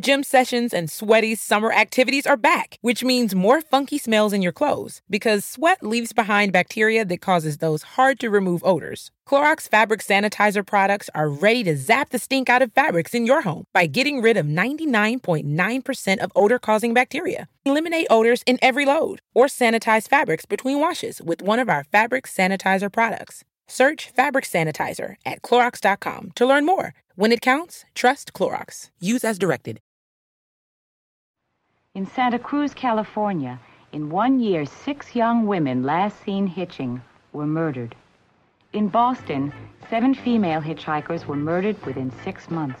Gym sessions and sweaty summer activities are back, which means more funky smells in your clothes because sweat leaves behind bacteria that causes those hard to remove odors. Clorox fabric sanitizer products are ready to zap the stink out of fabrics in your home by getting rid of 99.9% of odor causing bacteria. Eliminate odors in every load or sanitize fabrics between washes with one of our fabric sanitizer products. Search fabric sanitizer at Clorox.com to learn more. When it counts, trust Clorox. Use as directed. In Santa Cruz, California, in one year, six young women last seen hitching were murdered. In Boston, seven female hitchhikers were murdered within six months.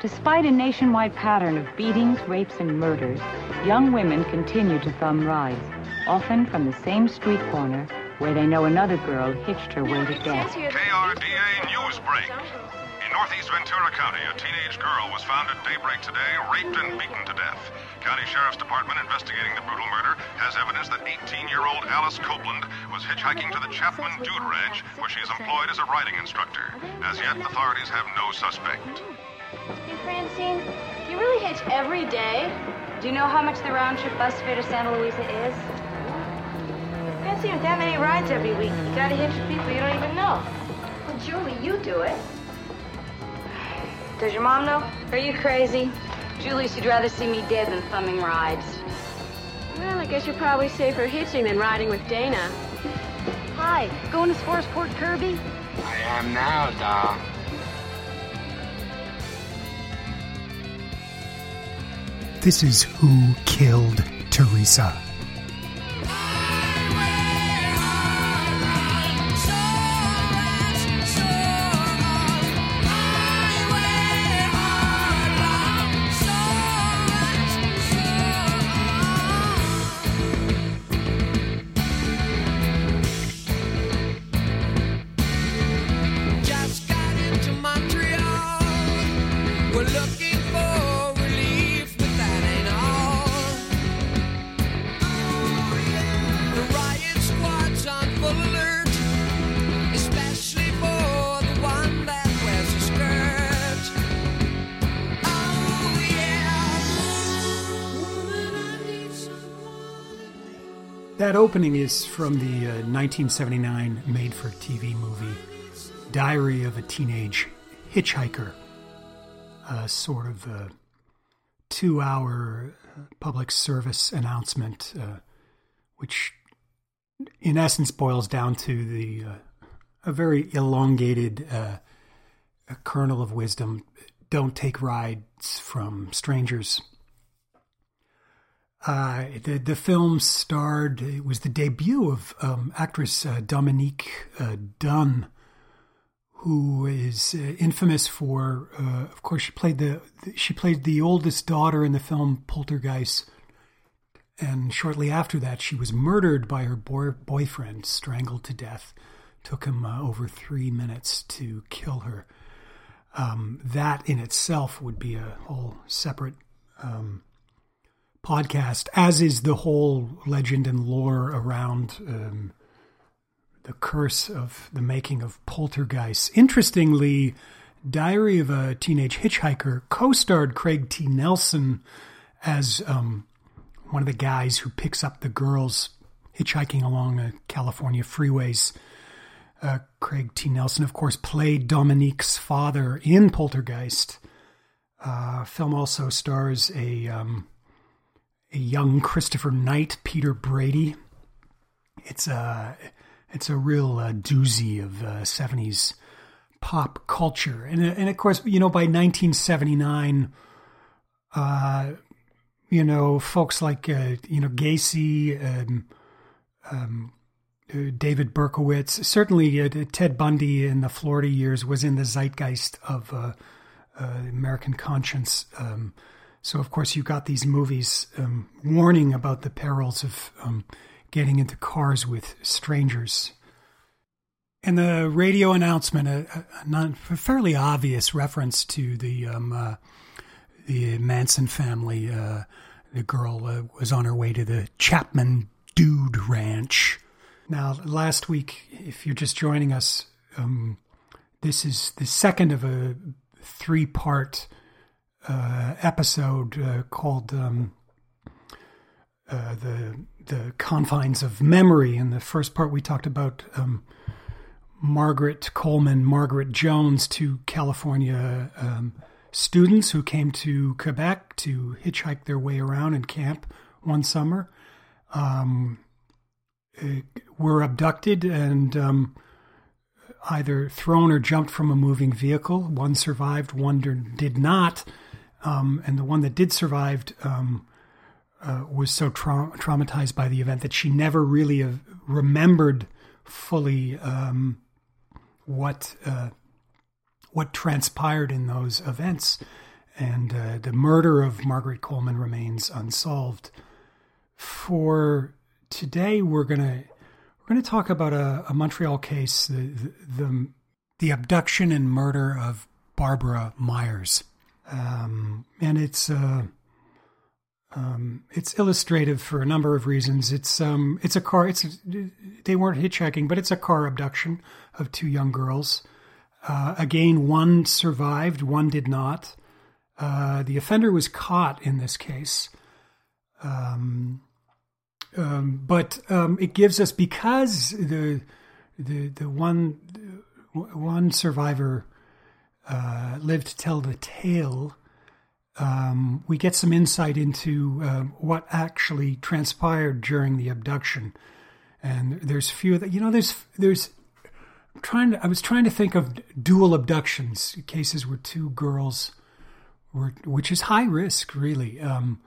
Despite a nationwide pattern of beatings, rapes, and murders, young women continue to thumb rides, often from the same street corner where they know another girl hitched her way to death. KRDA News Break. In northeast Ventura County, a teenage girl was found at daybreak today, raped and beaten to death. County Sheriff's Department investigating the brutal murder has evidence that 18-year-old Alice Copeland was hitchhiking to the Chapman Dude Ranch, where she is employed as a riding instructor. As yet, authorities have no suspect. Hey, Francine, do you really hitch every day? Do you know how much the round trip bus fare to Santa Luisa is? Francine, with that many rides every week, you gotta hitch with people you don't even know. Well, Julie, you do it. Does your mom know? Are you crazy? Julie, she'd rather see me dead than thumbing rides. Well, I guess you're probably safer hitching than riding with Dana. Hi, going to Sportsport Kirby? I am now, doll. This is Who Killed Theresa. Opening is from the uh, 1979 made for TV movie Diary of a Teenage Hitchhiker, a sort of uh two hour public service announcement, uh, which in essence boils down to the uh, a very elongated uh, a kernel of wisdom. Don't take rides from strangers. Uh, the the film starred. It was the debut of um, actress uh, Dominique uh, Dunne, who is uh, infamous for. Uh, of course, she played the she played the oldest daughter in the film Poltergeist, and shortly after that, she was murdered by her boy, boyfriend, strangled to death. Took him uh, over three minutes to kill her. Um, that in itself would be a whole separate. Um, podcast, as is the whole legend and lore around um, the curse of the making of Poltergeist. Interestingly, Diary of a Teenage Hitchhiker co starred Craig T. Nelson as um, one of the guys who picks up the girls hitchhiking along the California freeways. Uh, Craig T. Nelson, of course, played Dominique's father in Poltergeist. Uh, film also stars a um, a young Christopher Knight, Peter Brady. It's a it's a real uh, doozy of uh, 70s pop culture, and and of course, you know, by 1979, uh, you know, folks like uh, you know Gacy, um, um, David Berkowitz, certainly uh, Ted Bundy in the Florida years was in the zeitgeist of uh, American Conscience. Um, so, of course, you got these movies um, warning about the perils of um, getting into cars with strangers. And the radio announcement, a, a, non, a fairly obvious reference to the um, uh, the Manson family. Uh, the girl uh, was on her way to the Chapman Dude Ranch. Now, last week, if you're just joining us, um, this is the second of a three part uh, episode uh, called um, uh, the the confines of memory. In the first part, we talked about um, Margaret Coleman, Margaret Jones, two California um, students who came to Quebec to hitchhike their way around and camp one summer. Um, were abducted and um, either thrown or jumped from a moving vehicle. One survived, one did not. Um, and the one that did survive um, uh, was so tra- traumatized by the event that she never really uh, remembered fully um, what uh, what transpired in those events. And uh, the murder of Margaret Coleman remains unsolved. For today, we're gonna we're gonna talk about a, a Montreal case, the, the, the the abduction and murder of Barbara Myers, um, and it's. Uh, um, it's illustrative for a number of reasons. It's um, it's a car. It's they weren't hitchhiking, but it's a car abduction of two young girls. Uh, again, one survived, one did not. Uh, the offender was caught in this case, um, um, but um, it gives us because the the the one one survivor uh, lived to tell the tale um, we get some insight into uh, what actually transpired during the abduction. And there's few that you know. There's there's trying to. I was trying to think of dual abductions cases where two girls were, which is high risk, really. Um,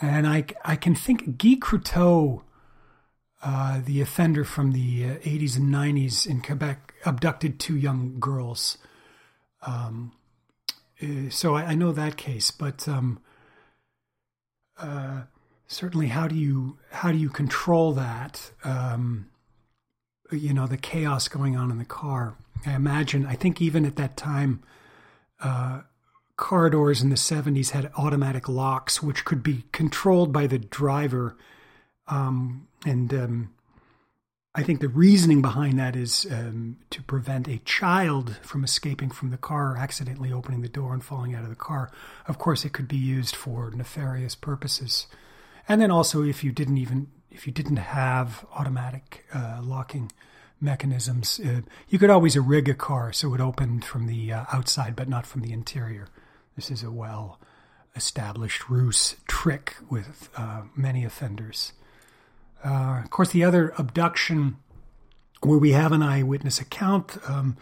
and I I can think Guy Croteau, uh, the offender from the uh, 80s and 90s in Quebec, abducted two young girls. Um, uh, so I, I, know that case, but um, uh, certainly, how do you how do you control that? Um, you know, the chaos going on in the car. I imagine. I think even at that time, uh, car doors in the '70s had automatic locks, which could be controlled by the driver, um, and um, I think the reasoning behind that is um, to prevent a child from escaping from the car, accidentally opening the door and falling out of the car. Of course, it could be used for nefarious purposes, and then also if you didn't even if you didn't have automatic uh, locking mechanisms, uh, you could always rig a car so it opened from the uh, outside but not from the interior. This is a well established ruse trick with uh, many offenders. Uh, of course, the other abduction where we have an eyewitness account um,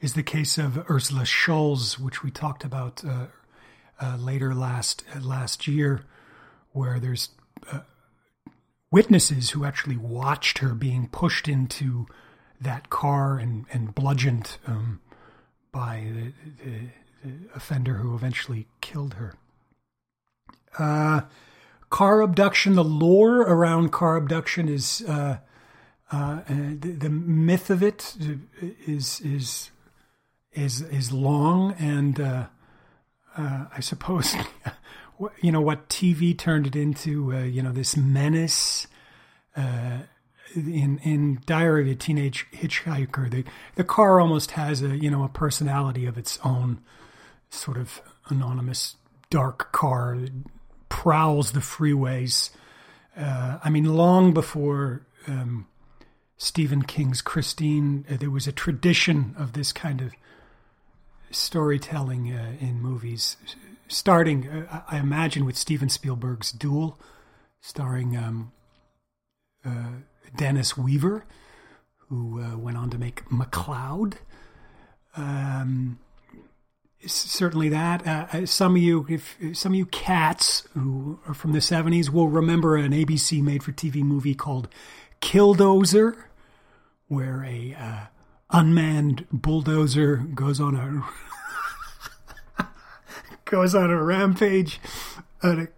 is the case of Ursula Scholz, which we talked about uh, uh, later last uh, last year, where there's uh, witnesses who actually watched her being pushed into that car and, and bludgeoned um, by the, the, the, offender who eventually killed her. Car abduction, the lore around car abduction is uh, uh, the, the, myth of it is is is is long, and uh, uh I suppose you know what TV turned it into. Uh, you know this menace. Uh, in in Diary of a Teenage Hitchhiker, the the car almost has a you know a personality of its own, sort of anonymous dark car prowls the freeways. Uh, I mean, long before um, Stephen King's Christine, uh, there was a tradition of this kind of storytelling uh, in movies, starting, uh, I imagine, with Steven Spielberg's Duel, starring um, uh, Dennis Weaver, who uh, went on to make McCloud. Um, certainly that. Uh, uh, some of you, if some of you cats who are from the '70s, will remember an ABC made-for-TV movie called Killdozer, where a uh, unmanned bulldozer goes on a goes on a rampage at a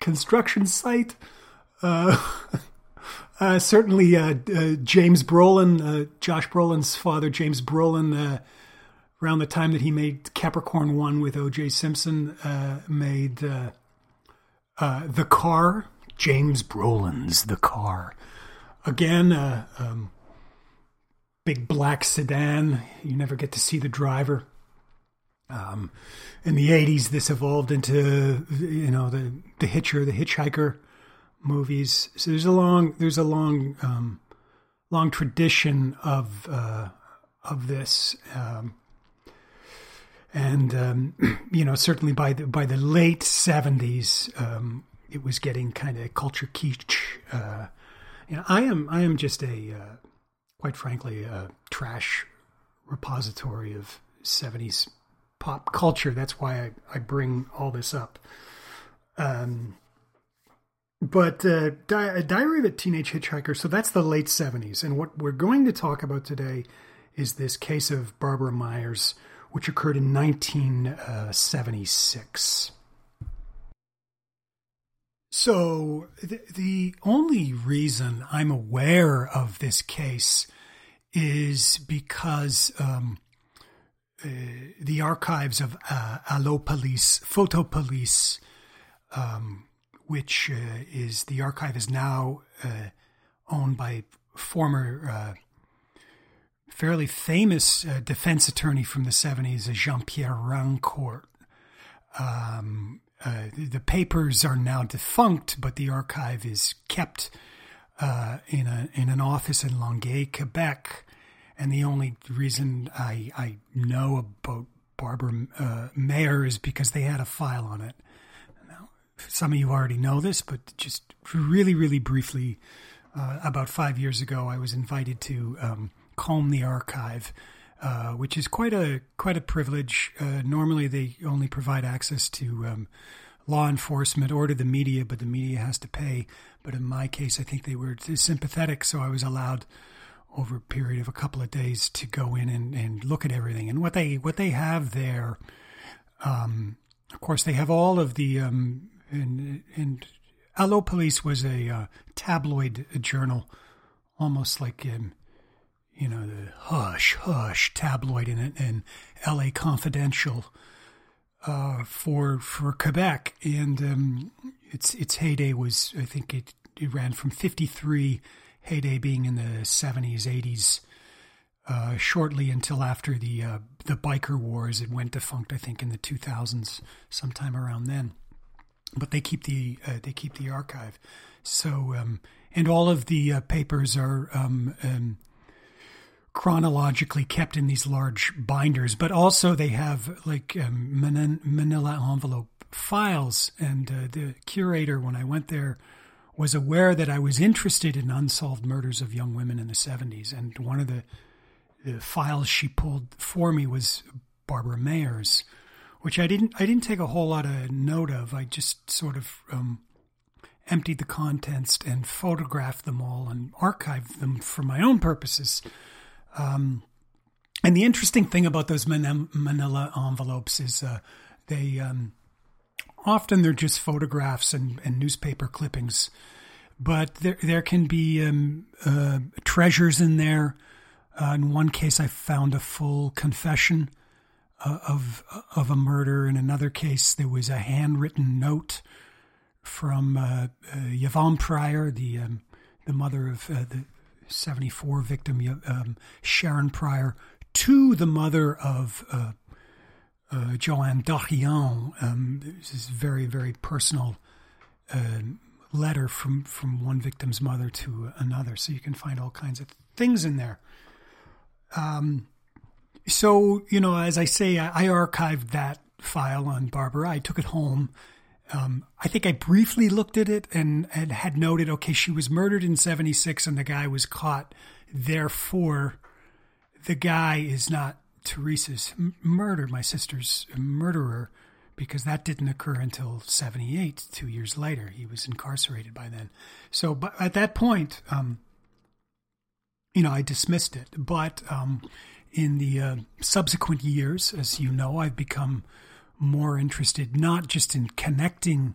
construction site. Uh, uh, certainly, uh, James Brolin, Josh Brolin's father, James Brolin, around the time that he made Capricorn One with O.J. Simpson, uh, made uh, uh, The Car. James Brolin's The Car. Again, uh, um, big black sedan. You never get to see the driver. Um, in the '80s, this evolved into you know the the Hitcher, the Hitchhiker movies. So there's a long there's a long um, long tradition of uh, of this. Um, and um, you know, certainly by the by the late '70s, um, it was getting kind of culture kitsch. Uh, you know, I am I am just a uh, quite frankly a trash repository of '70s pop culture. That's why I, I bring all this up. Um, but uh, Di- Diary of a Teenage Hitchhiker. So that's the late '70s, and what we're going to talk about today is this case of Barbara Myers, which occurred in 1976. So the, the only reason I'm aware of this case is because um, uh, the archives of uh, Allo Police, Photo Police, um, which uh, is the archive is now uh, owned by former uh, fairly famous uh, defense attorney from the 70s, Jean Pierre Rancourt. Um, uh, the papers are now defunct, but the archive is kept uh, in a in an office in Longueuil, Quebec. And the only reason I I know about Barbara uh, Mayer is because they had a file on it. Now, some of you already know this, but just really, really briefly, uh, about five years ago, I was invited to um, comb the archive, uh, which is quite a quite a privilege. Uh, normally, they only provide access to um, law enforcement or to the media, but the media has to pay. But in my case, I think they were sympathetic, so I was allowed over a period of a couple of days to go in and, and look at everything. And what they what they have there, um, of course, they have all of the um, and, and Allo Police was a uh, tabloid journal, almost like um, you know the hush hush tabloid in it, and L.A. Confidential uh, for for Quebec, and um, its its heyday was I think it it ran from fifty three, heyday being in the seventies eighties. Uh, shortly until after the uh, the biker wars, it went defunct. I think in the 2000s, sometime around then. But they keep the uh, they keep the archive. So um, and all of the uh, papers are um, um, chronologically kept in these large binders, but also they have like um, manila envelope files. And uh, the curator, when I went there, was aware that I was interested in unsolved murders of young women in the 70s. And one of the, the files she pulled for me was Barbara Mayer's, which I didn't I didn't take a whole lot of note of. I just sort of um, emptied the contents and photographed them all and archived them for my own purposes. Um, and the interesting thing about those manila envelopes is uh, they um, often they're just photographs and, and, newspaper clippings, but there there can be um, uh, treasures in there. Uh, in one case, I found a full confession uh, of of a murder. In another case, there was a handwritten note from uh, uh, Yvonne Prior, the um, the mother of the 74 victim um, Sharron Prior to the mother of uh, uh, Joanne Dorion. Um, this is very, very personal uh, letter from, from one victim's mother to another. So you can find all kinds of things in there. Um, so, you know, as I say, I, I archived that file on Barbara. I took it home um, I think I briefly looked at it and, and had noted, okay, she was murdered in 76 and the guy was caught. Therefore, the guy is not Theresa's murder, my sister's murderer, because that didn't occur until 78, two years later. He was incarcerated by then. So but at that point, um, you know, I dismissed it. But um, in the uh, subsequent years, as you know, I've become more interested not just in connecting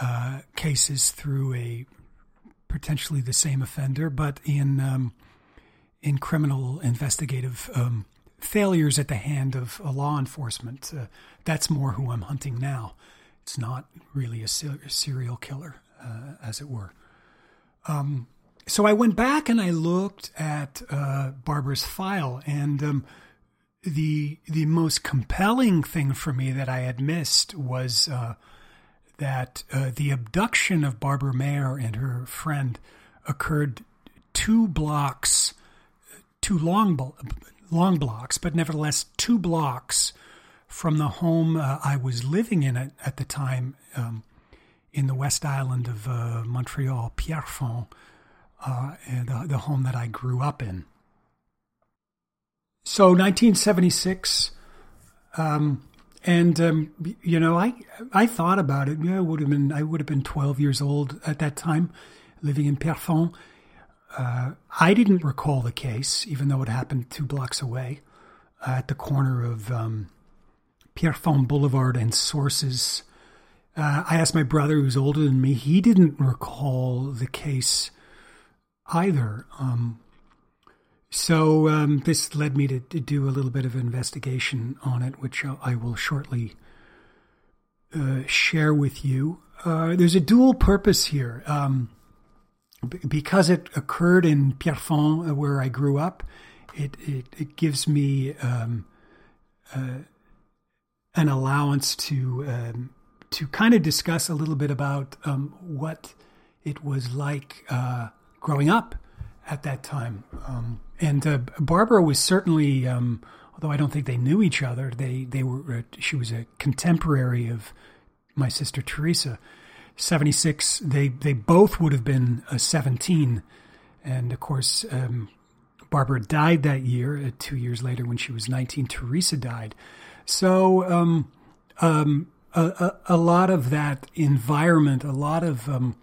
uh, cases through a potentially the same offender, but in um, in criminal investigative um, failures at the hand of law enforcement. Uh, that's more who I'm hunting now. It's not really a, ser- serial killer, uh, as it were. Um, so I went back and I looked at uh, Barbara's file, and um, the the most compelling thing for me that I had missed was uh, that uh, the abduction of Barbara Mayer and her friend occurred two blocks, two long long blocks, but nevertheless two blocks from the home uh, I was living in at, at the time um, in the West Island of uh, Montreal, Pierrefonds, uh, the, the home that I grew up in. So 1976, um, and um, you know, I I thought about it. Yeah, I would have been I would have been 12 years old at that time, living in Pierrefonds. Uh, I didn't recall the case, even though it happened two blocks away, uh, at the corner of um, Pierrefonds Boulevard and Sources. Uh, I asked my brother, who's older than me. He didn't recall the case either. Um, so um, this led me to, to, do a little bit of investigation on it, which I will shortly uh, share with you. Uh, there's a dual purpose here. Um, because it occurred in Pierrefonds, uh, where I grew up, it, it, it gives me um, uh, an allowance to um, to kind of discuss a little bit about um, what it was like uh, growing up at that time. Um, and uh, Barbara was certainly, um, although I don't think they knew each other, they they were. Uh, she was a contemporary of my sister Theresa. Seventy six. They they both would have been uh, seventeen, and of course. Um, Barbara died that year. Uh, two years later, when she was 19, Theresa died. So, um, um, a, a, a, lot of that environment, a lot of um,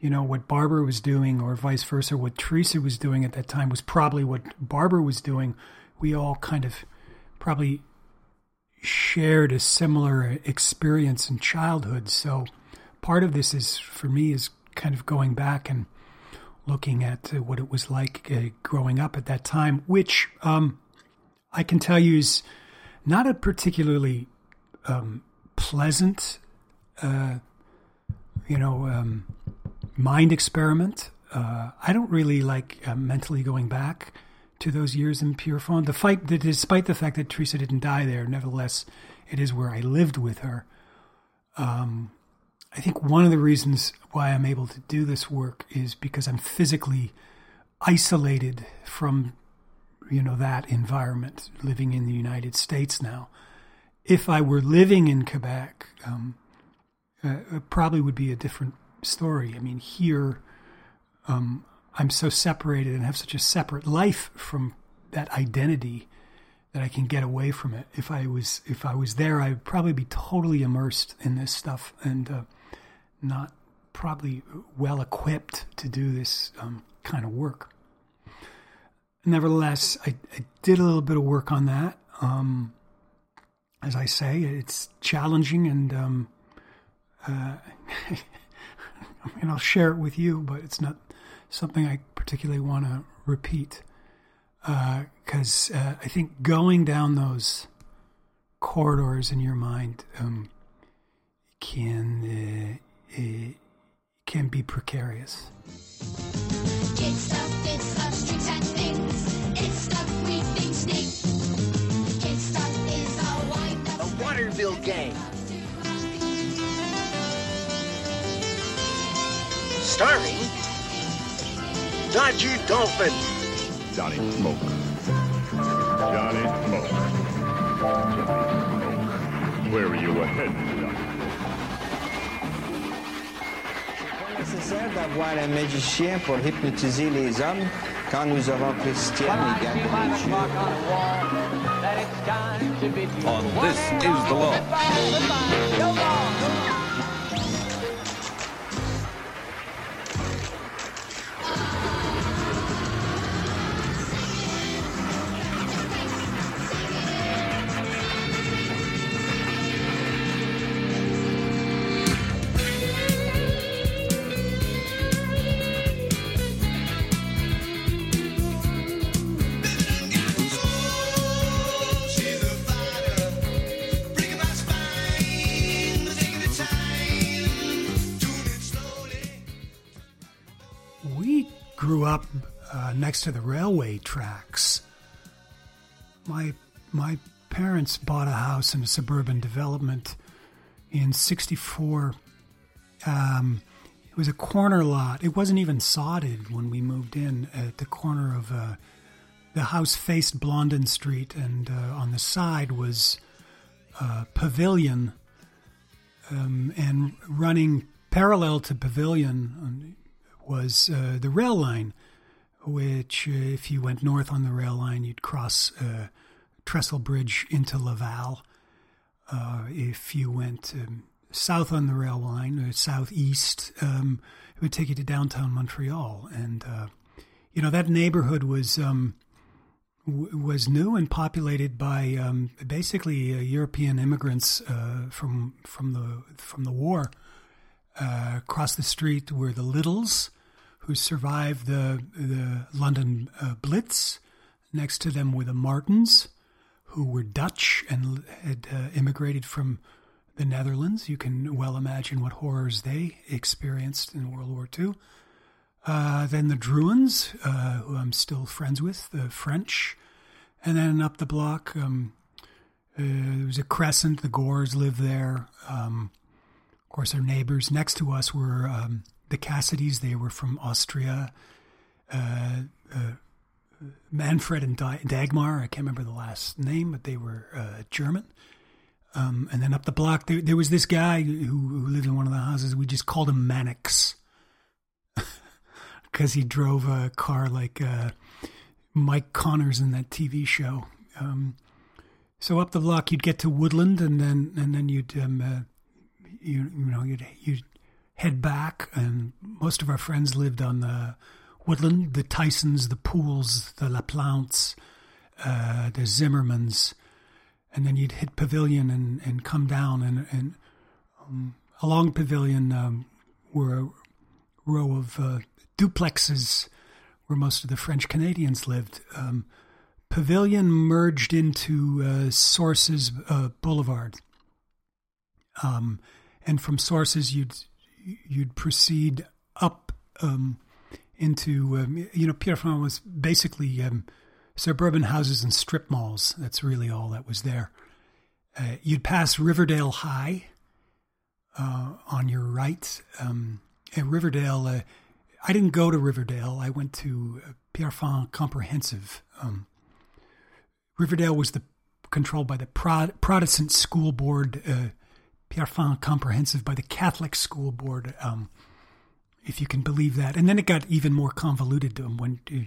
you know, what Barbara was doing or vice versa, what Theresa was doing at that time was probably what Barbara was doing. We all kind of probably shared a similar experience in childhood. So part of this is, for me, is kind of going back and looking at uh, what it was like uh, growing up at that time, which um, I can tell you is not a particularly um, pleasant, uh, you know, um, mind experiment. Uh, I don't really like uh, mentally going back to those years in Pierrefonds. The fight, despite the fact that Theresa didn't die there, nevertheless, it is where I lived with her. Um, I think one of the reasons why I'm able to do this work is because I'm physically isolated from, you know, that environment, living in the United States now. If I were living in Quebec, um, uh, it probably would be a different story. I mean, here um, I'm so separated and have such a separate life from that identity that I can get away from it. If I was if I was there, I'd probably be totally immersed in this stuff and uh, not probably well equipped to do this um, kind of work. Nevertheless, I, I, did a little bit of work on that. Um, as I say, it's challenging and um, uh, and I'll share it with you, but it's not something I particularly want to repeat because uh, uh, I think going down those corridors in your mind um, can uh, can be precarious. Starring Dodger Dolphin. Johnny Smoke. Johnny Smoke. Where are you ahead, C'est nécessaire d'avoir un magicien pour hypnotiser les hommes quand nous aurons Christian et Gabriel. On This Is the Law. Next to the railway tracks. My my parents bought a house in a suburban development in '64. Um, it was a corner lot. It wasn't even sodded when we moved in at the corner of uh, the house faced Blondin Street, and uh, on the side was uh, Pavilion, um, and running parallel to Pavilion was uh, the rail line, which, uh, if you went north on the rail line, you'd cross uh, Trestle Bridge into Laval. Uh, if you went um, south on the rail line, or southeast, um, it would take you to downtown Montreal. And, uh, you know, that neighborhood was. Um, was new and populated by um, basically uh, European immigrants uh, from from the from the war. Uh, across the street were the Littles, who survived the the London uh, Blitz. Next to them were the Martins, who were Dutch and had uh, immigrated from the Netherlands. You can well imagine what horrors they experienced in World War II. Uh, then the Druins, uh, who I'm still friends with, the French. And then up the block, um, uh, there was a Crescent. The Gores lived there. Um, of course, our neighbors next to us were um, the Cassidys. They were from Austria. Uh, uh, Manfred and Dagmar, I can't remember the last name, but they were uh, German. Um, and then up the block, there, there was this guy who, who, lived in one of the houses. We just called him Mannix because he drove a car like uh, Mike Connors in that TV show. Um, so up the block, you'd get to Woodland, and then and then you'd um, uh, you you know you'd you'd head back, and most of our friends lived on the Woodland, the Tysons, the Pools, the Laplantes, uh, the Zimmermans, and then you'd hit Pavilion and, and come down, and, and um, along Pavilion um, were a row of uh, duplexes where most of the French Canadians lived. Um, Pavilion merged into uh, Sources uh, Boulevard, um, and from Sources you'd you'd proceed up um, into um, you know Pierrefonds was basically um, suburban houses and strip malls. That's really all that was there. Uh, you'd pass Riverdale High uh, on your right. Um, and Riverdale, uh, I didn't go to Riverdale. I went to uh, Pierrefonds Comprehensive. Um, Riverdale was the controlled by the Pro- Protestant School Board. Pierrefonds Comprehensive by the Catholic School Board. Um, if you can believe that. And then it got even more convoluted when uh,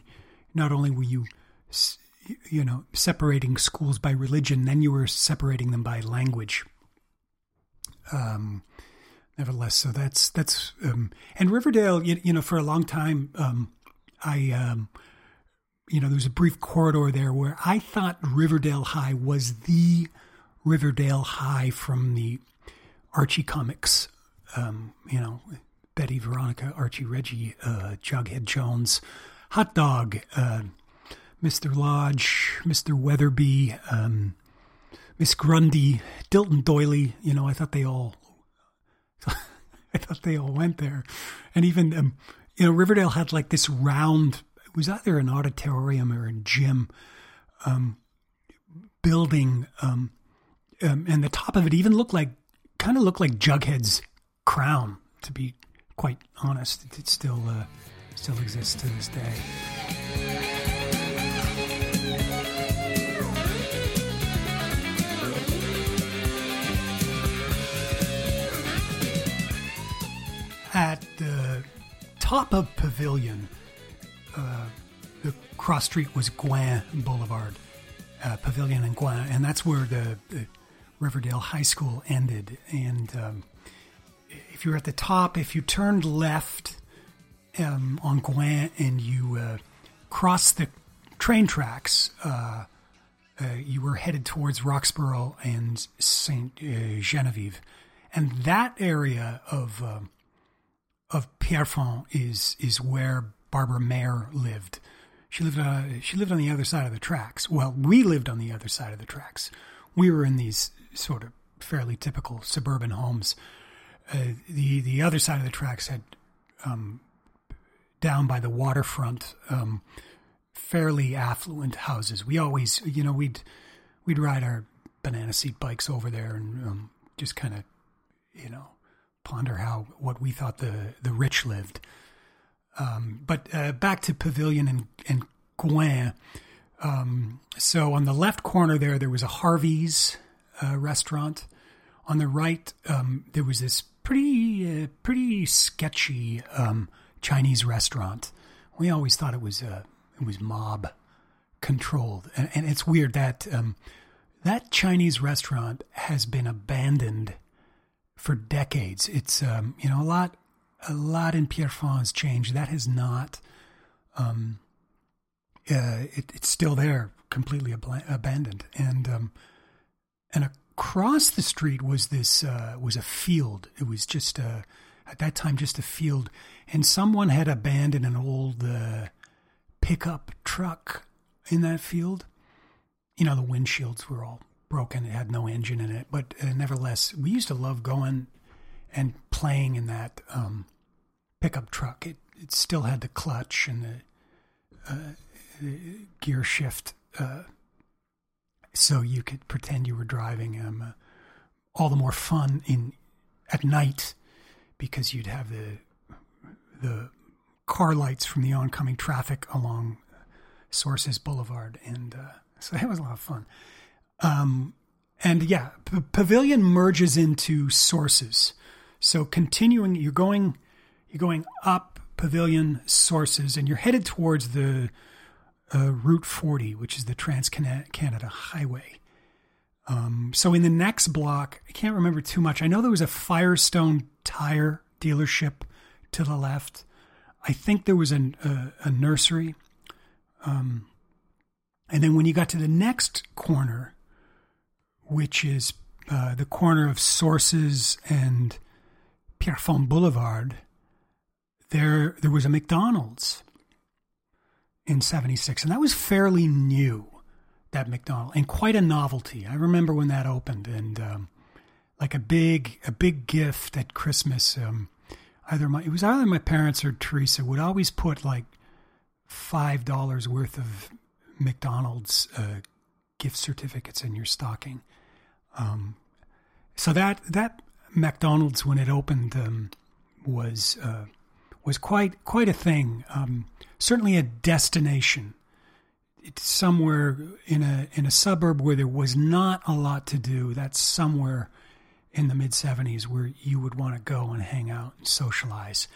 not only were you, you know, separating schools by religion, then you were separating them by language. Um, nevertheless, so that's that's um, and Riverdale. You, you, know, for a long time, um, I. Um, you know, there was a brief corridor there where I thought Riverdale High was the Riverdale High from the Archie comics. Um, you know, Betty, Veronica, Archie, Reggie, uh, Jughead Jones, Hot Dog, uh, Mr. Lodge, Mr. Weatherbee, um, Miss Grundy, Dilton Doiley. You know, I thought they all, I thought they all went there, and even um, you know, Riverdale had like this round. It was either an auditorium or a gym um, building, um, um, and the top of it even looked like, kind of looked like Jughead's crown. To be quite honest, it, still uh, still exists to this day. At the top of Pavilion, uh, the cross street was Gouin Boulevard, uh, Pavilion and Gouin, and that's where the, the Riverdale High School ended. And um, if you're at the top, if you turned left um, on Gouin and you uh, crossed the train tracks, uh, uh, you were headed towards Roxboro and Saint uh, Genevieve, and that area of um, of Pierrefonds is is where Barbara Mayer lived. She lived uh, she lived on the other side of the tracks. Well, we lived on the other side of the tracks. We were in these sort of fairly typical suburban homes. Uh, the the other side of the tracks had um, down by the waterfront, um, fairly affluent houses. We always, you know, we'd we'd ride our banana seat bikes over there and um, just kind of, you know, ponder how what we thought the the rich lived. Um, but uh, back to Pavilion and and Gouin. Um, so on the left corner there, there was a Harvey's uh, restaurant. On the right, um, there was this pretty uh, pretty sketchy um, Chinese restaurant. We always thought it was uh, it was mob controlled, and, and it's weird that um, that Chinese restaurant has been abandoned for decades. It's um, you know a lot a lot in Pierrefonds changed. That has not. Um, uh, it, it's still there, completely ab- abandoned, and um, and across the street was this uh, was a field. It was just a, at that time just a field, and someone had abandoned an old uh, pickup truck in that field. You know, the windshields were all broken; it had no engine in it. But uh, nevertheless, we used to love going and playing in that um, pickup truck. It it still had the clutch and the, uh, gear shift, uh, so you could pretend you were driving. Um, uh, all the more fun in at night because you'd have the the car lights from the oncoming traffic along Sources Boulevard, and uh, so that was a lot of fun. Um, and yeah, P- Pavilion merges into Sources. So continuing, you're going, you're going up Pavilion Sources, and you're headed towards the uh, Route 40, which is the Trans Canada Highway. Um, so in the next block, I can't remember too much. I know there was a Firestone tire dealership to the left. I think there was an, a, a nursery. Um, and then when you got to the next corner, which is uh, the corner of Sources and Pierrefonds Boulevard, there there was a McDonald's in 76 and that was fairly new that McDonald and quite a novelty. I remember when that opened and um, like a big a big gift at Christmas um, either my it was either my parents or Theresa would always put like five dollars worth of McDonald's uh, gift certificates in your stocking. Um, so that that McDonald's when it opened um, was uh, was quite quite a thing. Um, certainly a destination. It's somewhere in a in a suburb where there was not a lot to do. That's somewhere in the mid '70s where you would want to go and hang out and socialize.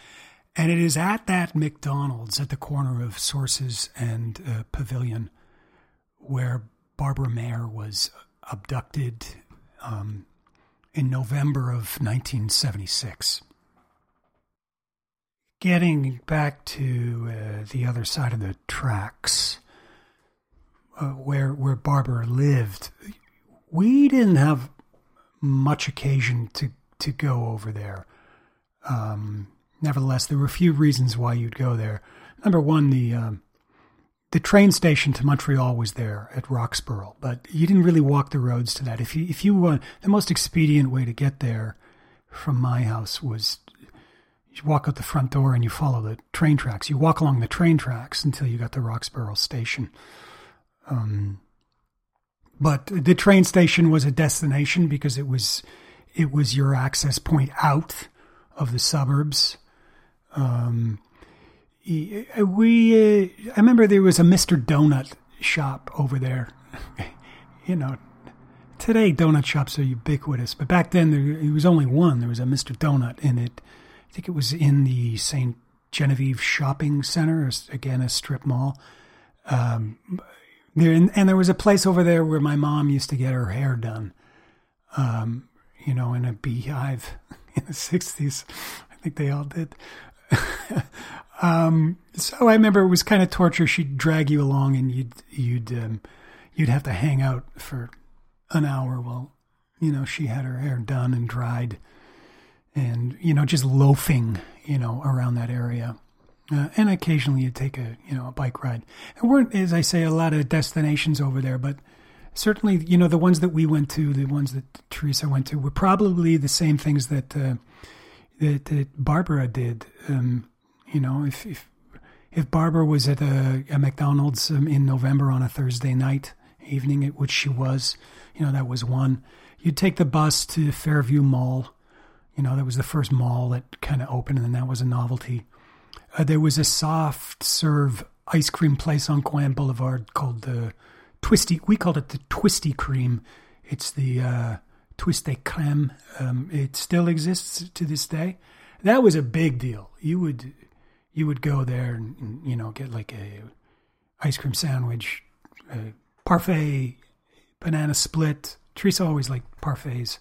And it is at that McDonald's at the corner of Sources and uh, Pavilion where Barbara Mayer was abducted um, in November of 1976. Getting back to uh, the other side of the tracks, uh, where where Barbara lived, we didn't have much occasion to to go over there. Um, nevertheless, there were a few reasons why you'd go there. Number one, the um, the train station to Montreal was there at Roxboro, but you didn't really walk the roads to that. If you if you want the most expedient way to get there from my house was you walk out the front door and you follow the train tracks. You walk along the train tracks until you got to Roxboro station. Um, but the train station was a destination because it was it was your access point out of the suburbs. Um, we uh, I remember there was a Mr. Donut shop over there. you know, today donut shops are ubiquitous, but back then there it was only one. There was a Mr. Donut in it. I think it was in the St. Genevieve Shopping Center, again a strip mall. Um, there and there was a place over there where my mom used to get her hair done. Um, you know, in a beehive in the sixties. I think they all did. Um, so I remember it was kind of torture. She'd drag you along, and you'd you'd um, you'd have to hang out for an hour while you know she had her hair done and dried, and you know just loafing you know around that area. Uh, and occasionally you'd take a you know a bike ride. There weren't, as I say, a lot of destinations over there, but certainly you know the ones that we went to, the ones that Theresa went to, were probably the same things that uh, that, that Barbara did. Um, you know, if, if if Barbara was at a, a McDonald's um, in November on a Thursday night evening, at which she was, you know, that was one. You'd take the bus to Fairview Mall. You know, that was the first mall that kind of opened, and that was a novelty. Uh, there was a soft serve ice cream place on Gouin Boulevard called the Twisty. We called it the Twisty Cream. It's the uh, Twiste Creme. Um, it still exists to this day. That was a big deal. You would you would go there and, you know get like a ice cream sandwich, a parfait, banana split. Theresa always liked parfaits,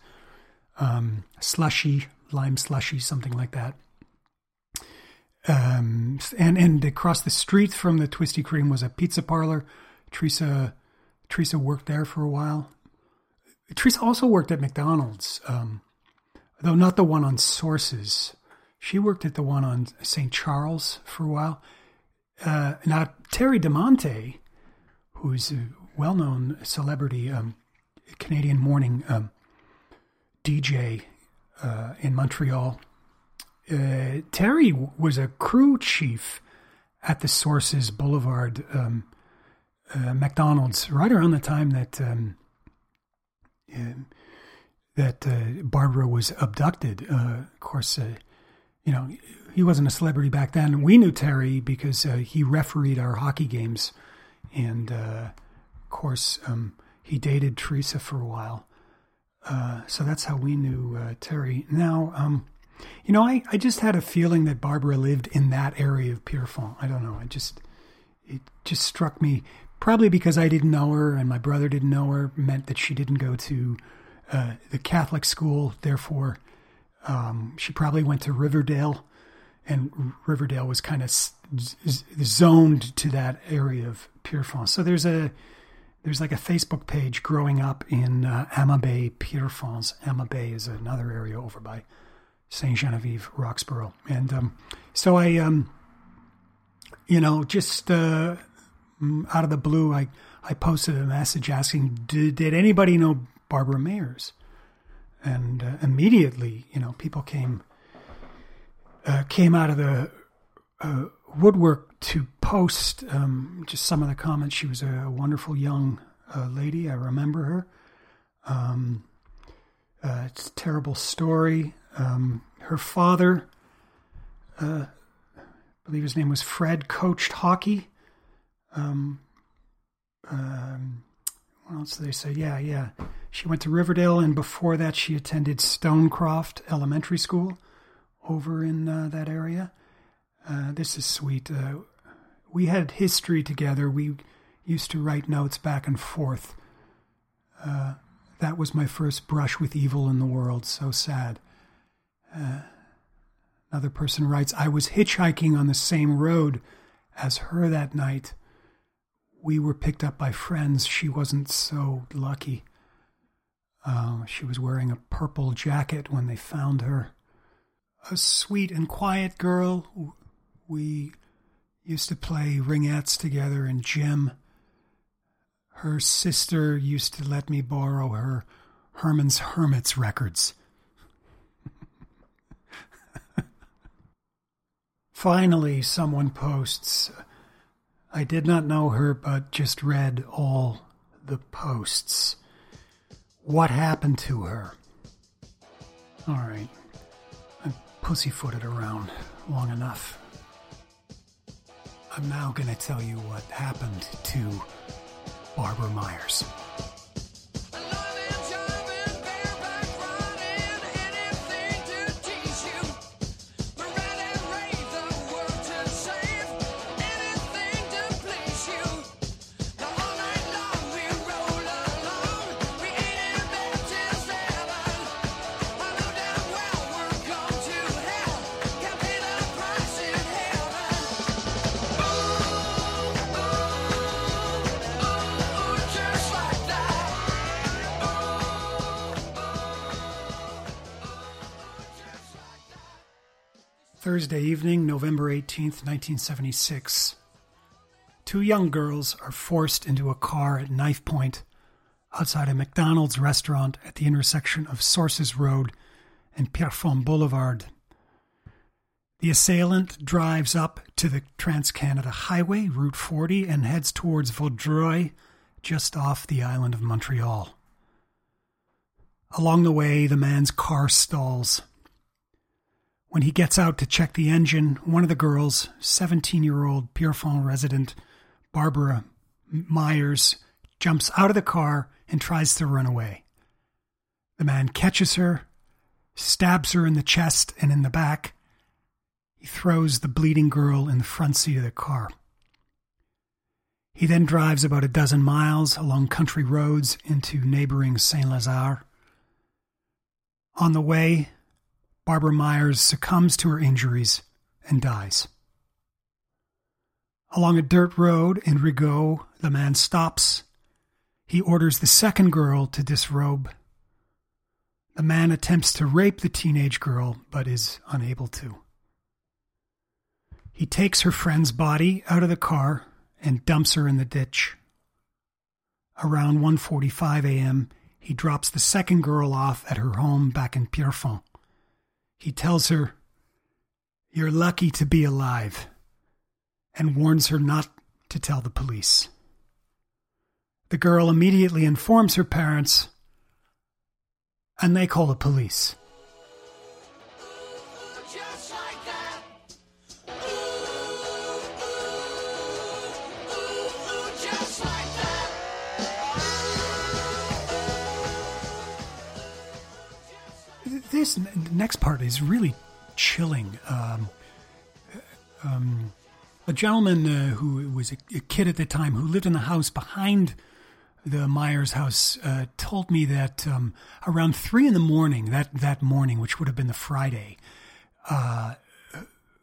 um, slushy, lime slushy, something like that. Um, and and across the street from the Twisty Cream was a pizza parlor. Theresa Theresa worked there for a while. Theresa also worked at McDonald's, um, though not the one on Sources. She worked at the one on St. Charles for a while. Uh, now Terry DiMonte, who's a well-known celebrity, um, Canadian morning um, DJ uh, in Montreal. Uh, Terry was a crew chief at the Sources Boulevard um, uh, McDonald's right around the time that um, uh, that uh, Barbara was abducted. Uh, of course, you know he wasn't a celebrity back then. We knew Terry because he refereed our hockey games, and of course um, he dated Theresa for a while. So that's how we knew Terry. Now. Um, you know, I, I just had a feeling that Barbara lived in that area of Pierrefonds. I don't know. I just it just struck me probably because I didn't know her and my brother didn't know her meant that she didn't go to uh, the Catholic school. Therefore, um, she probably went to Riverdale, and Riverdale was kind of z- zoned to that area of Pierrefonds. So there's a there's like a Facebook page growing up in uh, Amabay, Pierrefonds. Amabay is another area over by Saint Genevieve, Roxboro, and um, so I, um, you know, just uh, mm, out of the blue, I I posted a message asking, did, anybody know Barbara Myers? And uh, immediately, you know, people came uh, came out of the uh, woodwork to post um, just some of the comments. She was a wonderful young uh, lady. I remember her. Um, uh, it's a terrible story. Um, her father, uh, I believe his name was Fred, coached hockey. Um, um, what else did they say? Yeah, yeah. She went to Riverdale, and before that, she attended Stonecroft Elementary School over in uh, that area. Uh, this is sweet. We had history together. We used to write notes back and forth. Uh, that was my first brush with evil in the world. So sad. Uh, another person writes I was hitchhiking on the same road as her that night. We were picked up by friends. She wasn't so lucky. Uh, she was wearing a purple jacket when they found her. A sweet and quiet girl. We used to play ringettes together and gym. Her sister used to let me borrow her Herman's Hermits records. Finally, someone posts, I did not know her, but just read all the posts. What happened to her? All right. I pussyfooted around long enough. I'm now going to tell you what happened to Barbara Myers. Thursday evening, November 18th, 1976. Two young girls are forced into a car at knife point outside a McDonald's restaurant at the intersection of Sources Road and Pierrefonds Boulevard. The assailant drives up to the Trans Canada Highway, Route 40, and heads towards Vaudreuil, just off the island of Montreal. Along the way, the man's car stalls. When he gets out to check the engine, one of the girls, 17 year old Pierrefonds resident Barbara Myers, jumps out of the car and tries to run away. The man catches her, stabs her in the chest and in the back. He throws the bleeding girl in the front seat of the car. He then drives about a dozen miles along country roads into neighboring Saint Lazare. On the way, Barbara Myers succumbs to her injuries and dies. Along a dirt road in Rigaud, the man stops. He orders the second girl to disrobe. The man attempts to rape the teenage girl, but is unable to. He takes her friend's body out of the car and dumps her in the ditch. Around 1:45 a.m., he drops the second girl off at her home back in Pierrefonds. He tells her, "You're lucky to be alive," and warns her not to tell the police. The girl immediately informs her parents, and they call the police. This next part is really chilling. Um, um, a gentleman uh, who was a, a kid at the time who lived in the house behind the Myers house uh, told me that um, around three in the morning, that, that morning, which would have been the Friday, uh,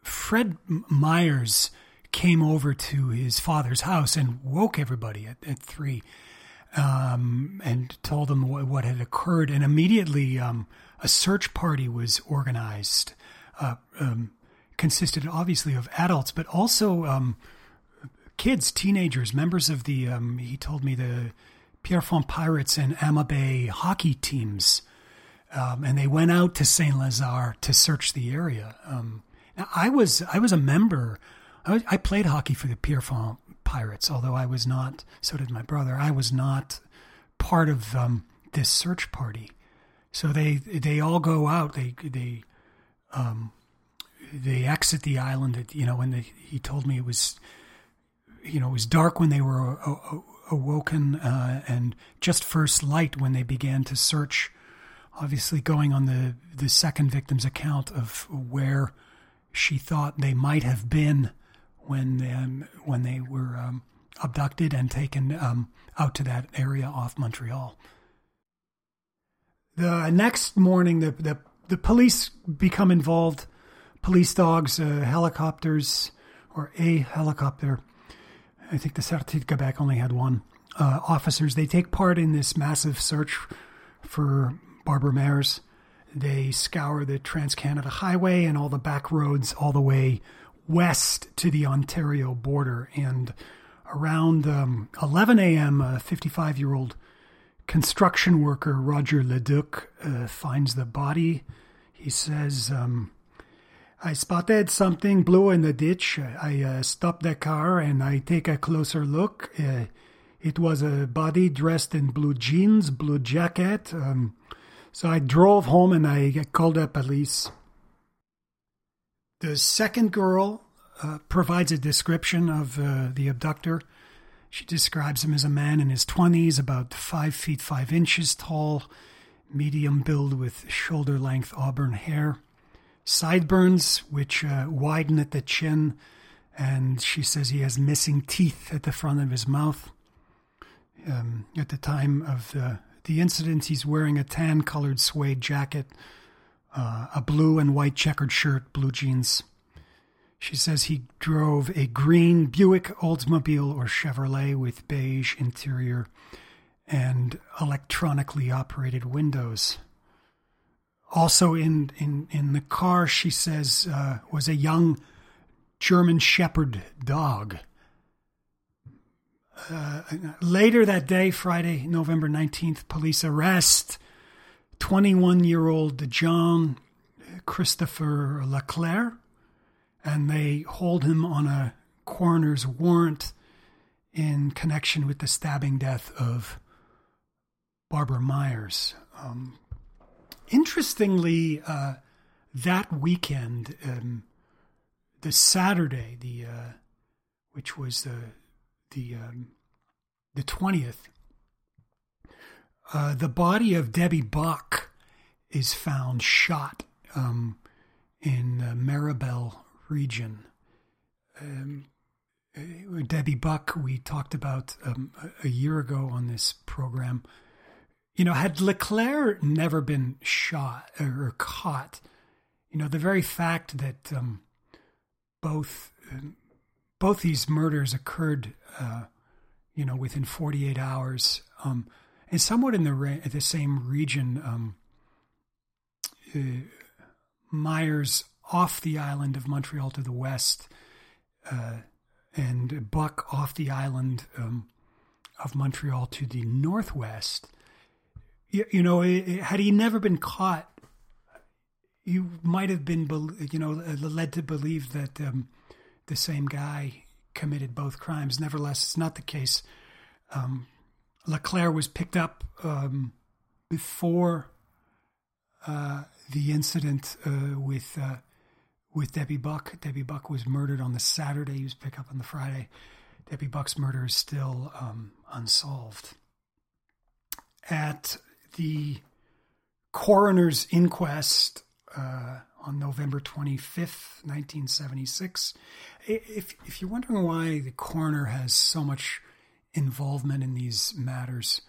Fred Myers came over to his father's house and woke everybody at, at three um, and told them what, what, had occurred. And immediately um, a search party was organized, uh, um, consisted obviously of adults, but also um, kids, teenagers, members of the, um, he told me, the Pierrefonds Pirates and Amabe hockey teams. Um, and they went out to Saint Lazare to search the area. Um, I was I was a member. I, I, played hockey for the Pierrefonds Pirates, although I was not. So did my brother. I was not part of um, this search party. So they they all go out. They they um, they exit the island. At, you know, when they, he told me it was, you know, it was dark when they were awoken uh, and just first light when they began to search. Obviously, going on the, the second victim's account of where she thought they might have been when um, when they were um, abducted and taken um, out to that area off Montreal. The next morning, the the, the police become involved. Police dogs, uh, helicopters, or a helicopter I think the Sûreté de Quebec only had one. Uh, officers, they take part in this massive search for Barbara Myers. They scour the Trans Canada Highway and all the back roads all the way west to the Ontario border. And around um, 11 a.m., a 55 year old construction worker, Roger Leduc, uh, finds the body. He says, um, I spotted something blue in the ditch. I uh, stopped the car and I take a closer look. Uh, it was a body dressed in blue jeans, blue jacket. Um, so I drove home and I called the police. The second girl uh, provides a description of uh, the abductor. She describes him as a man in his 20s, about 5 feet 5 inches tall, medium build with shoulder length auburn hair sideburns, which uh, widen at the chin, and she says he has missing teeth at the front of his mouth. Um, at the time of the, the incident, he's wearing a tan colored suede jacket, uh, a blue and white checkered shirt, blue jeans. She says he drove a green Buick Oldsmobile or Chevrolet with beige interior and electronically operated windows. Also in, in, in the car, she says, uh, was a young German Shepherd dog. Uh, later that day, Friday, November 19th, police arrest 21 year old John Christopher Leclerc. And they hold him on a coroner's warrant in connection with the stabbing death of Barbara Myers. Um, interestingly, uh, that weekend, um, the Saturday, the uh, which was the the um, the twentieth, uh, the body of Debbie Buck is found shot um, in the Mirabel region. Um, uh, Debbie Buck, we talked about um, a year ago on this program. You know, had Leclaire never been shot or caught, you know, the very fact that um, both um, both these murders occurred, uh, you know, within 48 hours, um, and somewhat in the the same region. Um, uh, Myers off the island of Montreal to the west, uh, and Buck off the island um, of Montreal to the northwest. You, you know, it, it, had he never been caught, you might have been, you know, led to believe that um, the same guy committed both crimes. Nevertheless, it's not the case. Um, Leclaire was picked up um, before uh, the incident uh, with uh, with Debbie Buck. Debbie Buck was murdered on the Saturday. He was picked up on the Friday. Debbie Buck's murder is still um, unsolved. At the coroner's inquest uh, on November 25th, 1976, if, if you're wondering why the coroner has so much involvement in these matters,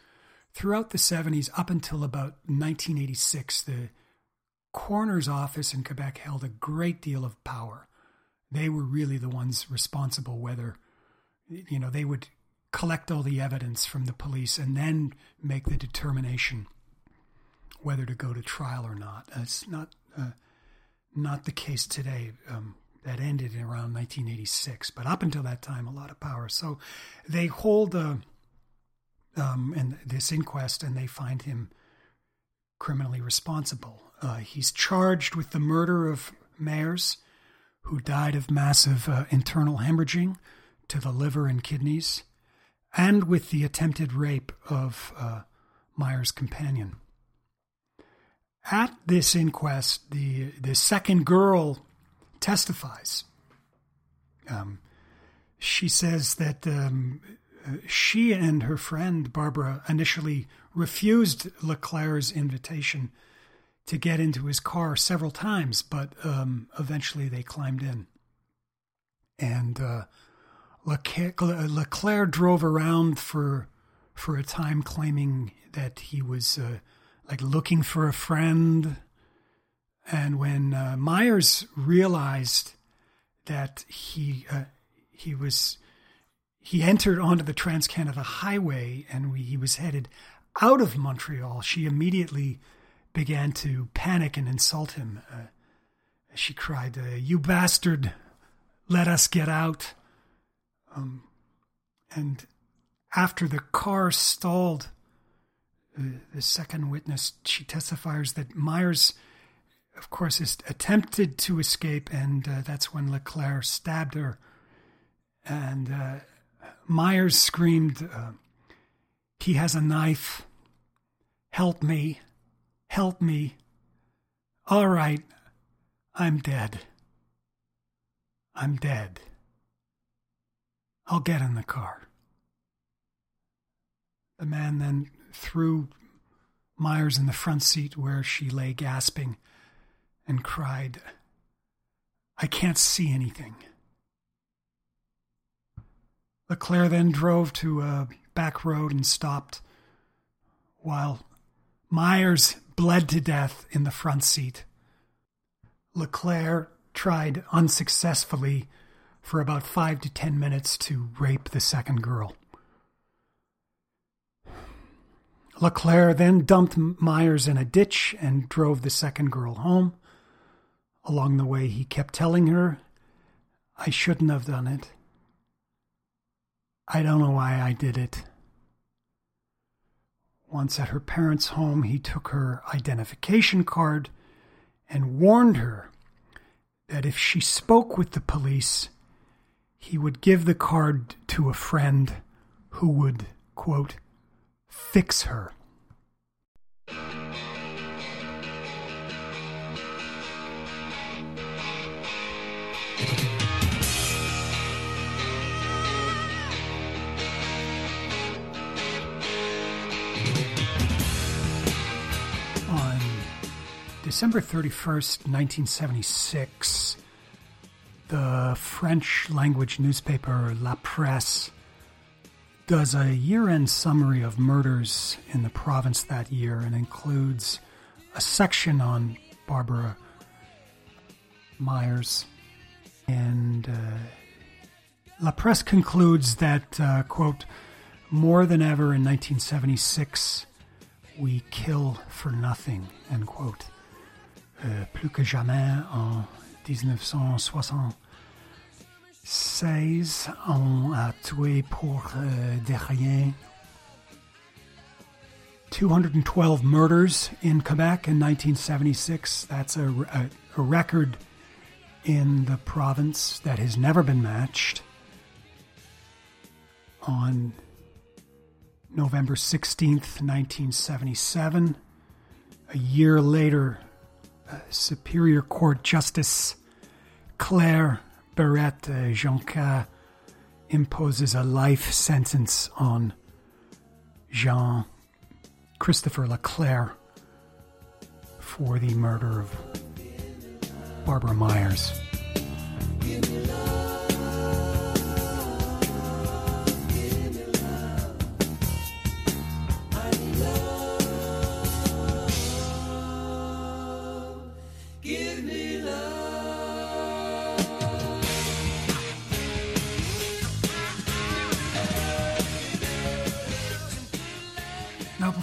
throughout the 70s, up until about 1986, the coroner's office in Quebec held a great deal of power. They were really the ones responsible, whether, you know, they would collect all the evidence from the police and then make the determination whether to go to trial or not. It's not uh, not the case today. Um, that ended in around 1986, but up until that time, a lot of power. So they hold a, uh, um, and this inquest, and they find him criminally responsible. Uh, he's charged with the murder of Myers, who died of massive uh, internal hemorrhaging to the liver and kidneys, and with the attempted rape of uh, Myers' companion. At this inquest, the, the second girl testifies. Um, she says that um, she and her friend Barbara initially refused Leclaire's invitation to get into his car several times, but um, eventually they climbed in. And uh, Leclaire drove around for for a time, claiming that he was uh, like looking for a friend. And when uh, Myers realized that he uh, he was he entered onto the Trans Canada Highway and we, he was headed out of Montreal, she immediately began to panic and insult him. Uh, she cried, uh, You bastard, let us get out. Um, and after the car stalled, uh, the second witness, she testifies that Myers, of course, is attempted to escape, and uh, that's when Leclaire stabbed her. And uh, Myers screamed, He has a knife. Help me. Help me. All right, I'm dead. I'm dead. I'll get in the car. The man then threw Myers in the front seat where she lay gasping and cried, I can't see anything. Leclaire then drove to a back road and stopped while Myers bled to death in the front seat. Leclaire tried unsuccessfully for about five to ten minutes to rape the second girl. Leclaire then dumped Myers in a ditch and drove the second girl home. Along the way, he kept telling her, I shouldn't have done it. I don't know why I did it. Once at her parents' home, he took her identification card and warned her that if she spoke with the police, he would give the card to a friend who would, quote, fix her. December 31st, 1976, the French language newspaper La Presse does a year end summary of murders in the province that year and includes a section on Barbara Myers. And uh, La Presse concludes that, uh, quote, more than ever in 1976, we kill for nothing, end quote. Euh, plus que jamais en 1976, on a tué pour euh, de rien. 212 murders in Quebec in 1976. That's a, a, a record in the province that has never been matched. On November 16th, 1977, a year later, Superior Court Justice Claire Barrette uh, Joncas imposes a life sentence on Jean Christopher Leclerc for the murder of Barbara Myers.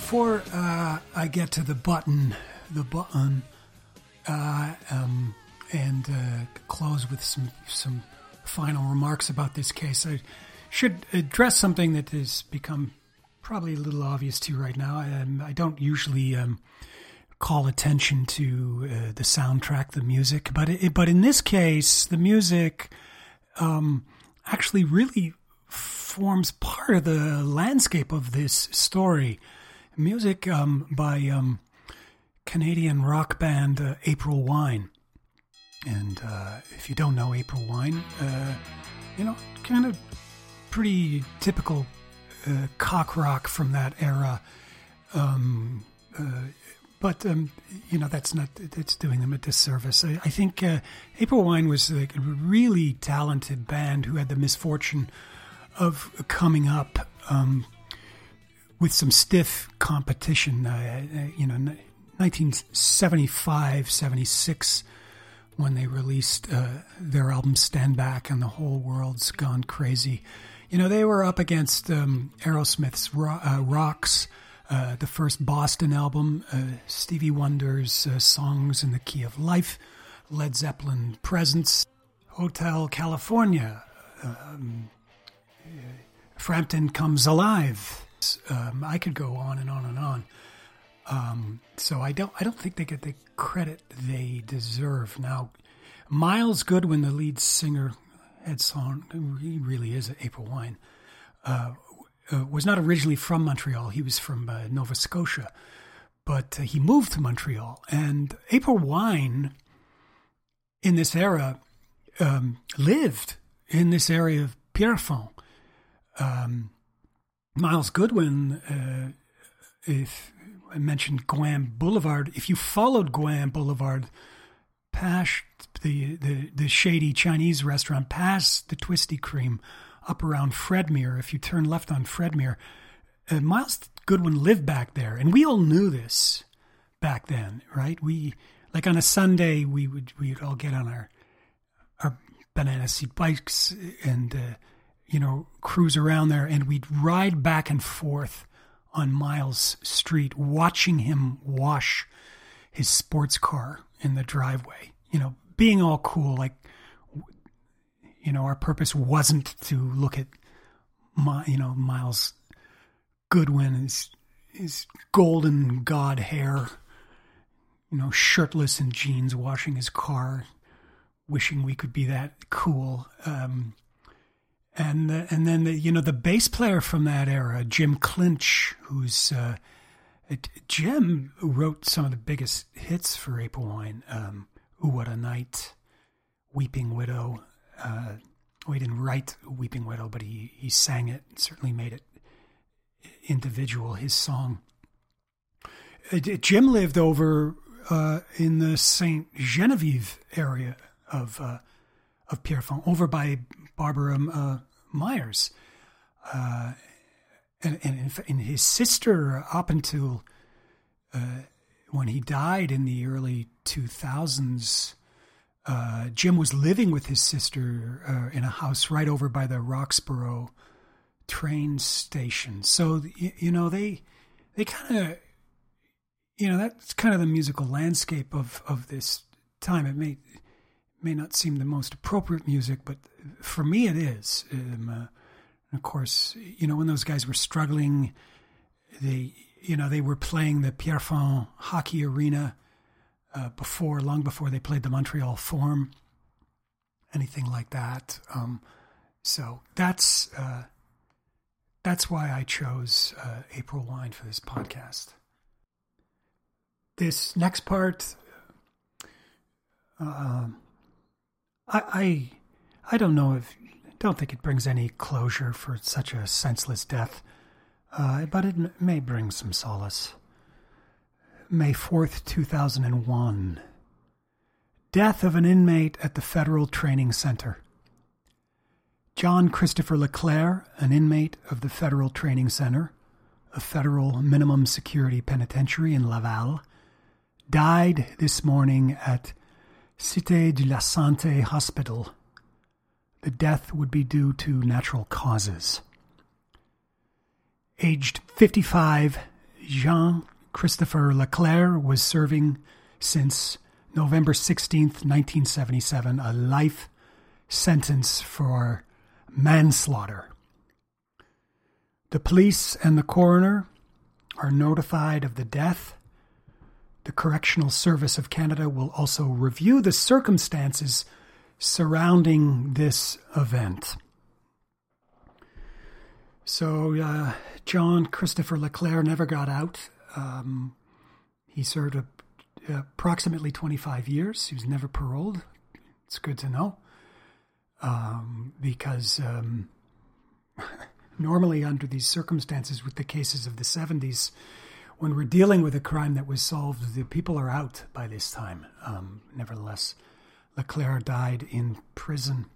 Before uh, I get to the button, the button, uh, um, and uh, close with some some final remarks about this case, I should address something that has become probably a little obvious to you right now. Um, I don't usually um, call attention to uh, the soundtrack, the music, but it, but in this case, the music um, actually really forms part of the landscape of this story. Music um, by um, Canadian rock band uh, April Wine. And uh, if you don't know April Wine, uh, you know, kind of pretty typical uh, cock rock from that era. Um, uh, but um, you know that's not it's doing them a disservice. I, I think uh, April Wine was like a really talented band who had the misfortune of coming up um, with some stiff competition. Uh, you know, 1975, 76 when they released uh, their album Stand Back and the whole world's gone crazy. You know, they were up against um, Aerosmith's ro- uh, Rocks, uh, the first Boston album, uh, Stevie Wonder's uh, Songs in the Key of Life, Led Zeppelin Presence, Hotel California, um, Frampton Comes Alive. Um, I could go on and on and on. Um, so I don't I don't think they get the credit they deserve. Now, Myles Goodwyn, the lead singer, head song, he really is April Wine, uh, uh, was not originally from Montreal. He was from uh, Nova Scotia, but uh, he moved to Montreal. And April Wine, in this era, um, lived in this area of Pierrefonds. Um, Myles Goodwyn, uh, if I mentioned Gouin Boulevard. If you followed Gouin Boulevard past the, the, the shady Chinese restaurant, past the Twisty Cream, up around Fredmere, if you turn left on Fredmere, uh, Miles Goodwin lived back there. And we all knew this back then, right? We, like on a Sunday, we would, we would all get on our, our banana seat bikes and, uh, you know, cruise around there and we'd ride back and forth on Miles Street, watching him wash his sports car in the driveway. You know, being all cool, like, you know, our purpose wasn't to look at, my, you know, Myles Goodwyn, his, his golden god hair, you know, shirtless in jeans, washing his car. wishing we could be that cool. Um, and the, and then the, you know the bass player from that era, Jim Clench, who's uh, Jim wrote some of the biggest hits for April Wine. Um, Ooh, what a night, Weeping Widow. Uh, well, he didn't write Weeping Widow, but he he sang it. Certainly made it individual. His song. Uh, Jim lived over uh, in the Saint Genevieve area of uh, of Pierrefonds, over by Barbara uh, Myers, uh, and, and, and his sister up until uh, when he died in the early two thousands. Uh, Jim was living with his sister uh, in a house right over by the Roxboro train station. So you, you know they they kind of you know that's kind of the musical landscape of of this time. It may may not seem the most appropriate music, but for me it is. Um, uh, of course, you know when those guys were struggling, they you know they were playing the Pierrefonds hockey arena uh, before, long before they played the Montreal Forum, anything like that. Um, so that's uh, that's why I chose uh, April Wine for this podcast. This next part, uh, I, I, I don't know if, don't think it brings any closure for such a senseless death, uh, but it may bring some solace. May 4th, 2001. Death of an inmate at the Federal Training Center. John Christopher LeClaire, an inmate of the Federal Training Center, a federal minimum security penitentiary in Laval, died this morning at Cité de la Santé Hospital. The death would be due to natural causes. Aged 55, Jean Christopher LeClaire was serving since November 16th, 1977, a life sentence for manslaughter. The police and the coroner are notified of the death. The Correctional Service of Canada will also review the circumstances surrounding this event. So, uh, John Christopher LeClaire never got out. Um, he served a, approximately 25 years. He was never paroled. It's good to know um, because um, normally, under these circumstances, with the cases of the 70s, when we're dealing with a crime that was solved, the people are out by this time. Um, nevertheless, Leclerc died in prison.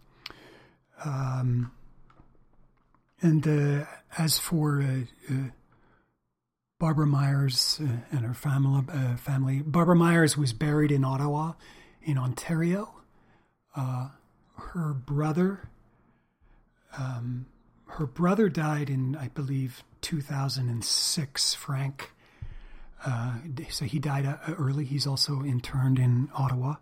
Um, and uh, as for uh, uh, Barbara Myers uh, and her family, uh, family, Barbara Myers was buried in Ottawa, in Ontario. Uh, her brother. Um, her brother died in, I believe, 2006. Frank. Uh, so he died uh, early. He's also interned in Ottawa.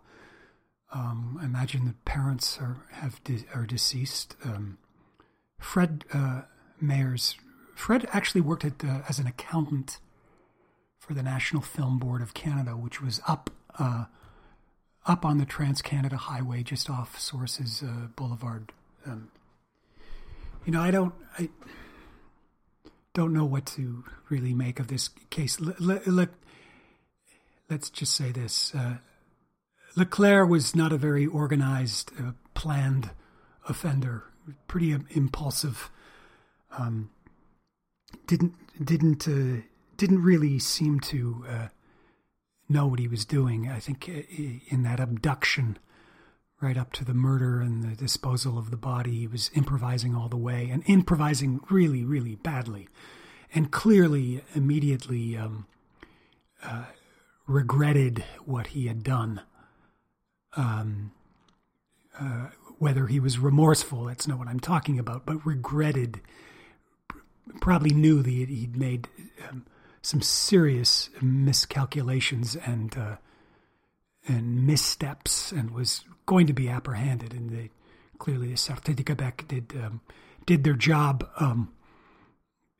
Um, I imagine the parents are have de- are deceased. Um, Fred uh, Myers. Fred actually worked at, uh, as an accountant for the National Film Board of Canada, which was up uh, up on the Trans Canada Highway, just off Sources Boulevard. Um, you know, I don't, I don't know what to really make of this case. Let, let, let's just say this: uh, Leclaire was not a very organized, uh, planned offender. Pretty impulsive. Um, didn't didn't uh, didn't really seem to uh, know what he was doing. I think uh, in that abduction, right up to the murder and the disposal of the body, he was improvising all the way and improvising really, really badly, and clearly, immediately um, uh, regretted what he had done. Um, uh, whether he was remorseful, that's not what I'm talking about, but regretted, probably knew that he'd made um, some serious miscalculations and uh, and missteps, and was going to be apprehended. And they clearly the Sûreté de Québec did um, did their job. Um,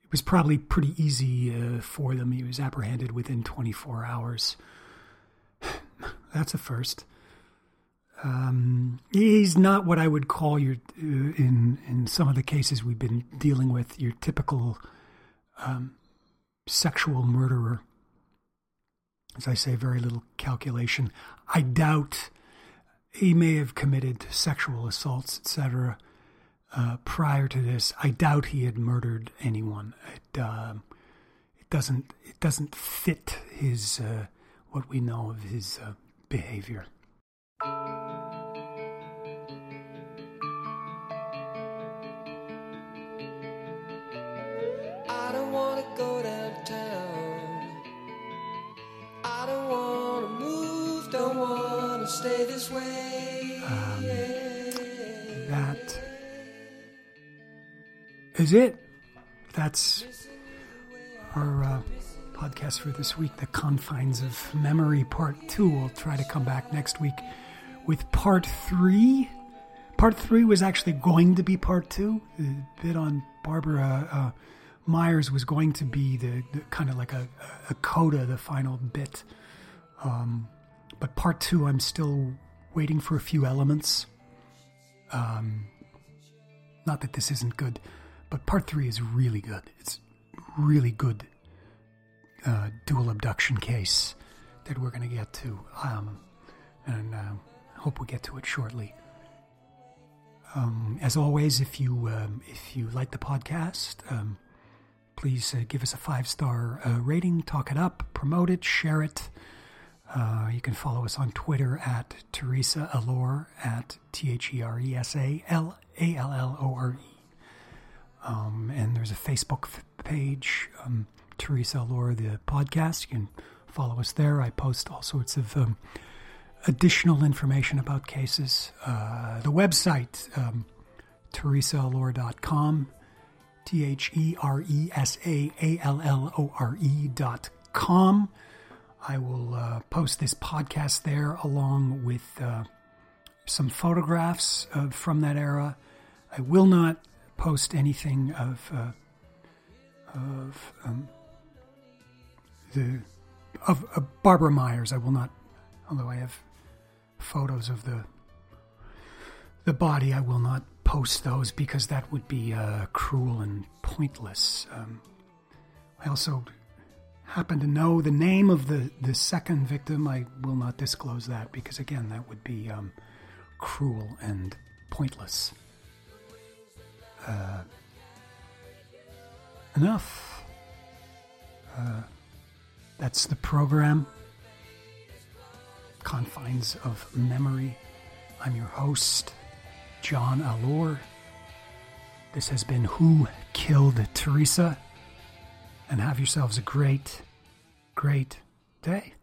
it was probably pretty easy uh, for them. He was apprehended within 24 hours. That's a first. Um, he's not what I would call your uh, in in some of the cases we've been dealing with your typical um, sexual murderer. As I say, very little calculation. I doubt he may have committed sexual assaults, etc. Uh, prior to this, I doubt he had murdered anyone. It uh, it doesn't it doesn't fit his uh, what we know of his uh, behavior. Stay this way. That is it. That's our uh, podcast for this week, The Confines of Memory, Part 2. We'll try to come back next week with Part 3. Part 3 was actually going to be Part 2. The bit on Barbara uh, Myers was going to be the, the kind of like a, a coda, the final bit. Um, but Part 2, I'm still waiting for a few elements. Um, not that this isn't good, but part three is really good. It's really good uh, dual abduction case that we're going to get to, um, and uh, hope we get to it shortly. Um, as always, if you um, if you like the podcast, um, please uh, give us a five star uh, rating, talk it up, promote it, share it. Uh, you can follow us on Twitter at Theresa Allore at T H E R E S A L A L L O R E. Um, and there's a Facebook f- page, um, Theresa Allore, the podcast. You can follow us there. I post all sorts of um, additional information about cases. Uh, the website, um, theresaallore.com, T H E R E S A A L L O R E dot com. I will uh, post this podcast there along with uh, some photographs from that era. I will not post anything of uh, of um, the of, of Barbara Myers. I will not, although I have photos of the the body. I will not post those because that would be uh, cruel and pointless. Um, I also happen to know the name of the, the second victim. I will not disclose that because, again, that would be um, cruel and pointless. Uh, enough. Uh, that's the program. Confines of Memory. I'm your host, John Allore. This has been Who Killed Theresa? And have yourselves a great, great day.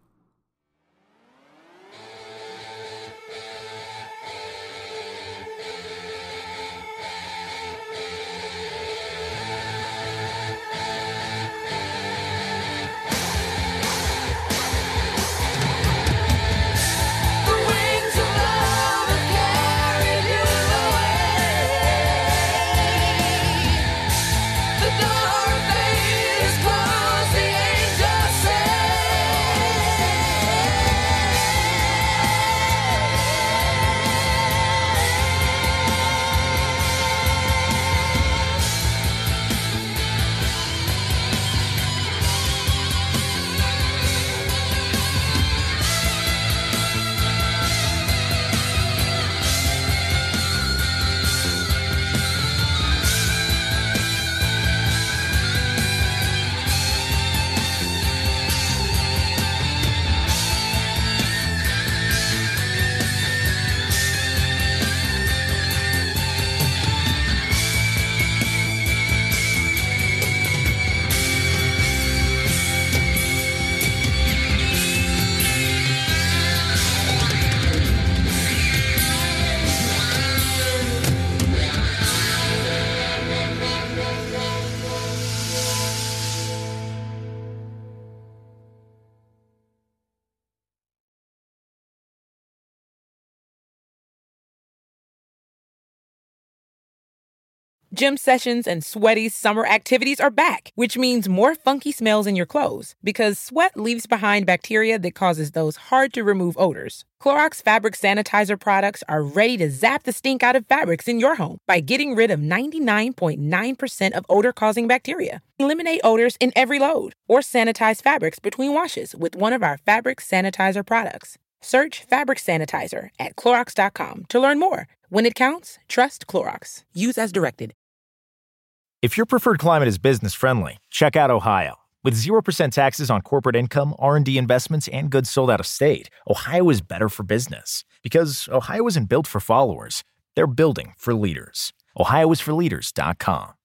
Gym sessions and sweaty summer activities are back, which means more funky smells in your clothes because sweat leaves behind bacteria that causes those hard to remove odors. Clorox fabric sanitizer products are ready to zap the stink out of fabrics in your home by getting rid of 99.9% of odor causing bacteria. Eliminate odors in every load or sanitize fabrics between washes with one of our fabric sanitizer products. Search fabric sanitizer at Clorox.com to learn more. When it counts, trust Clorox. Use as directed. If your preferred climate is business friendly, check out Ohio. With 0% taxes on corporate income, R&D investments, and goods sold out of state, Ohio is better for business. Because Ohio isn't built for followers. They're building for leaders. OhioIsForLeaders.com.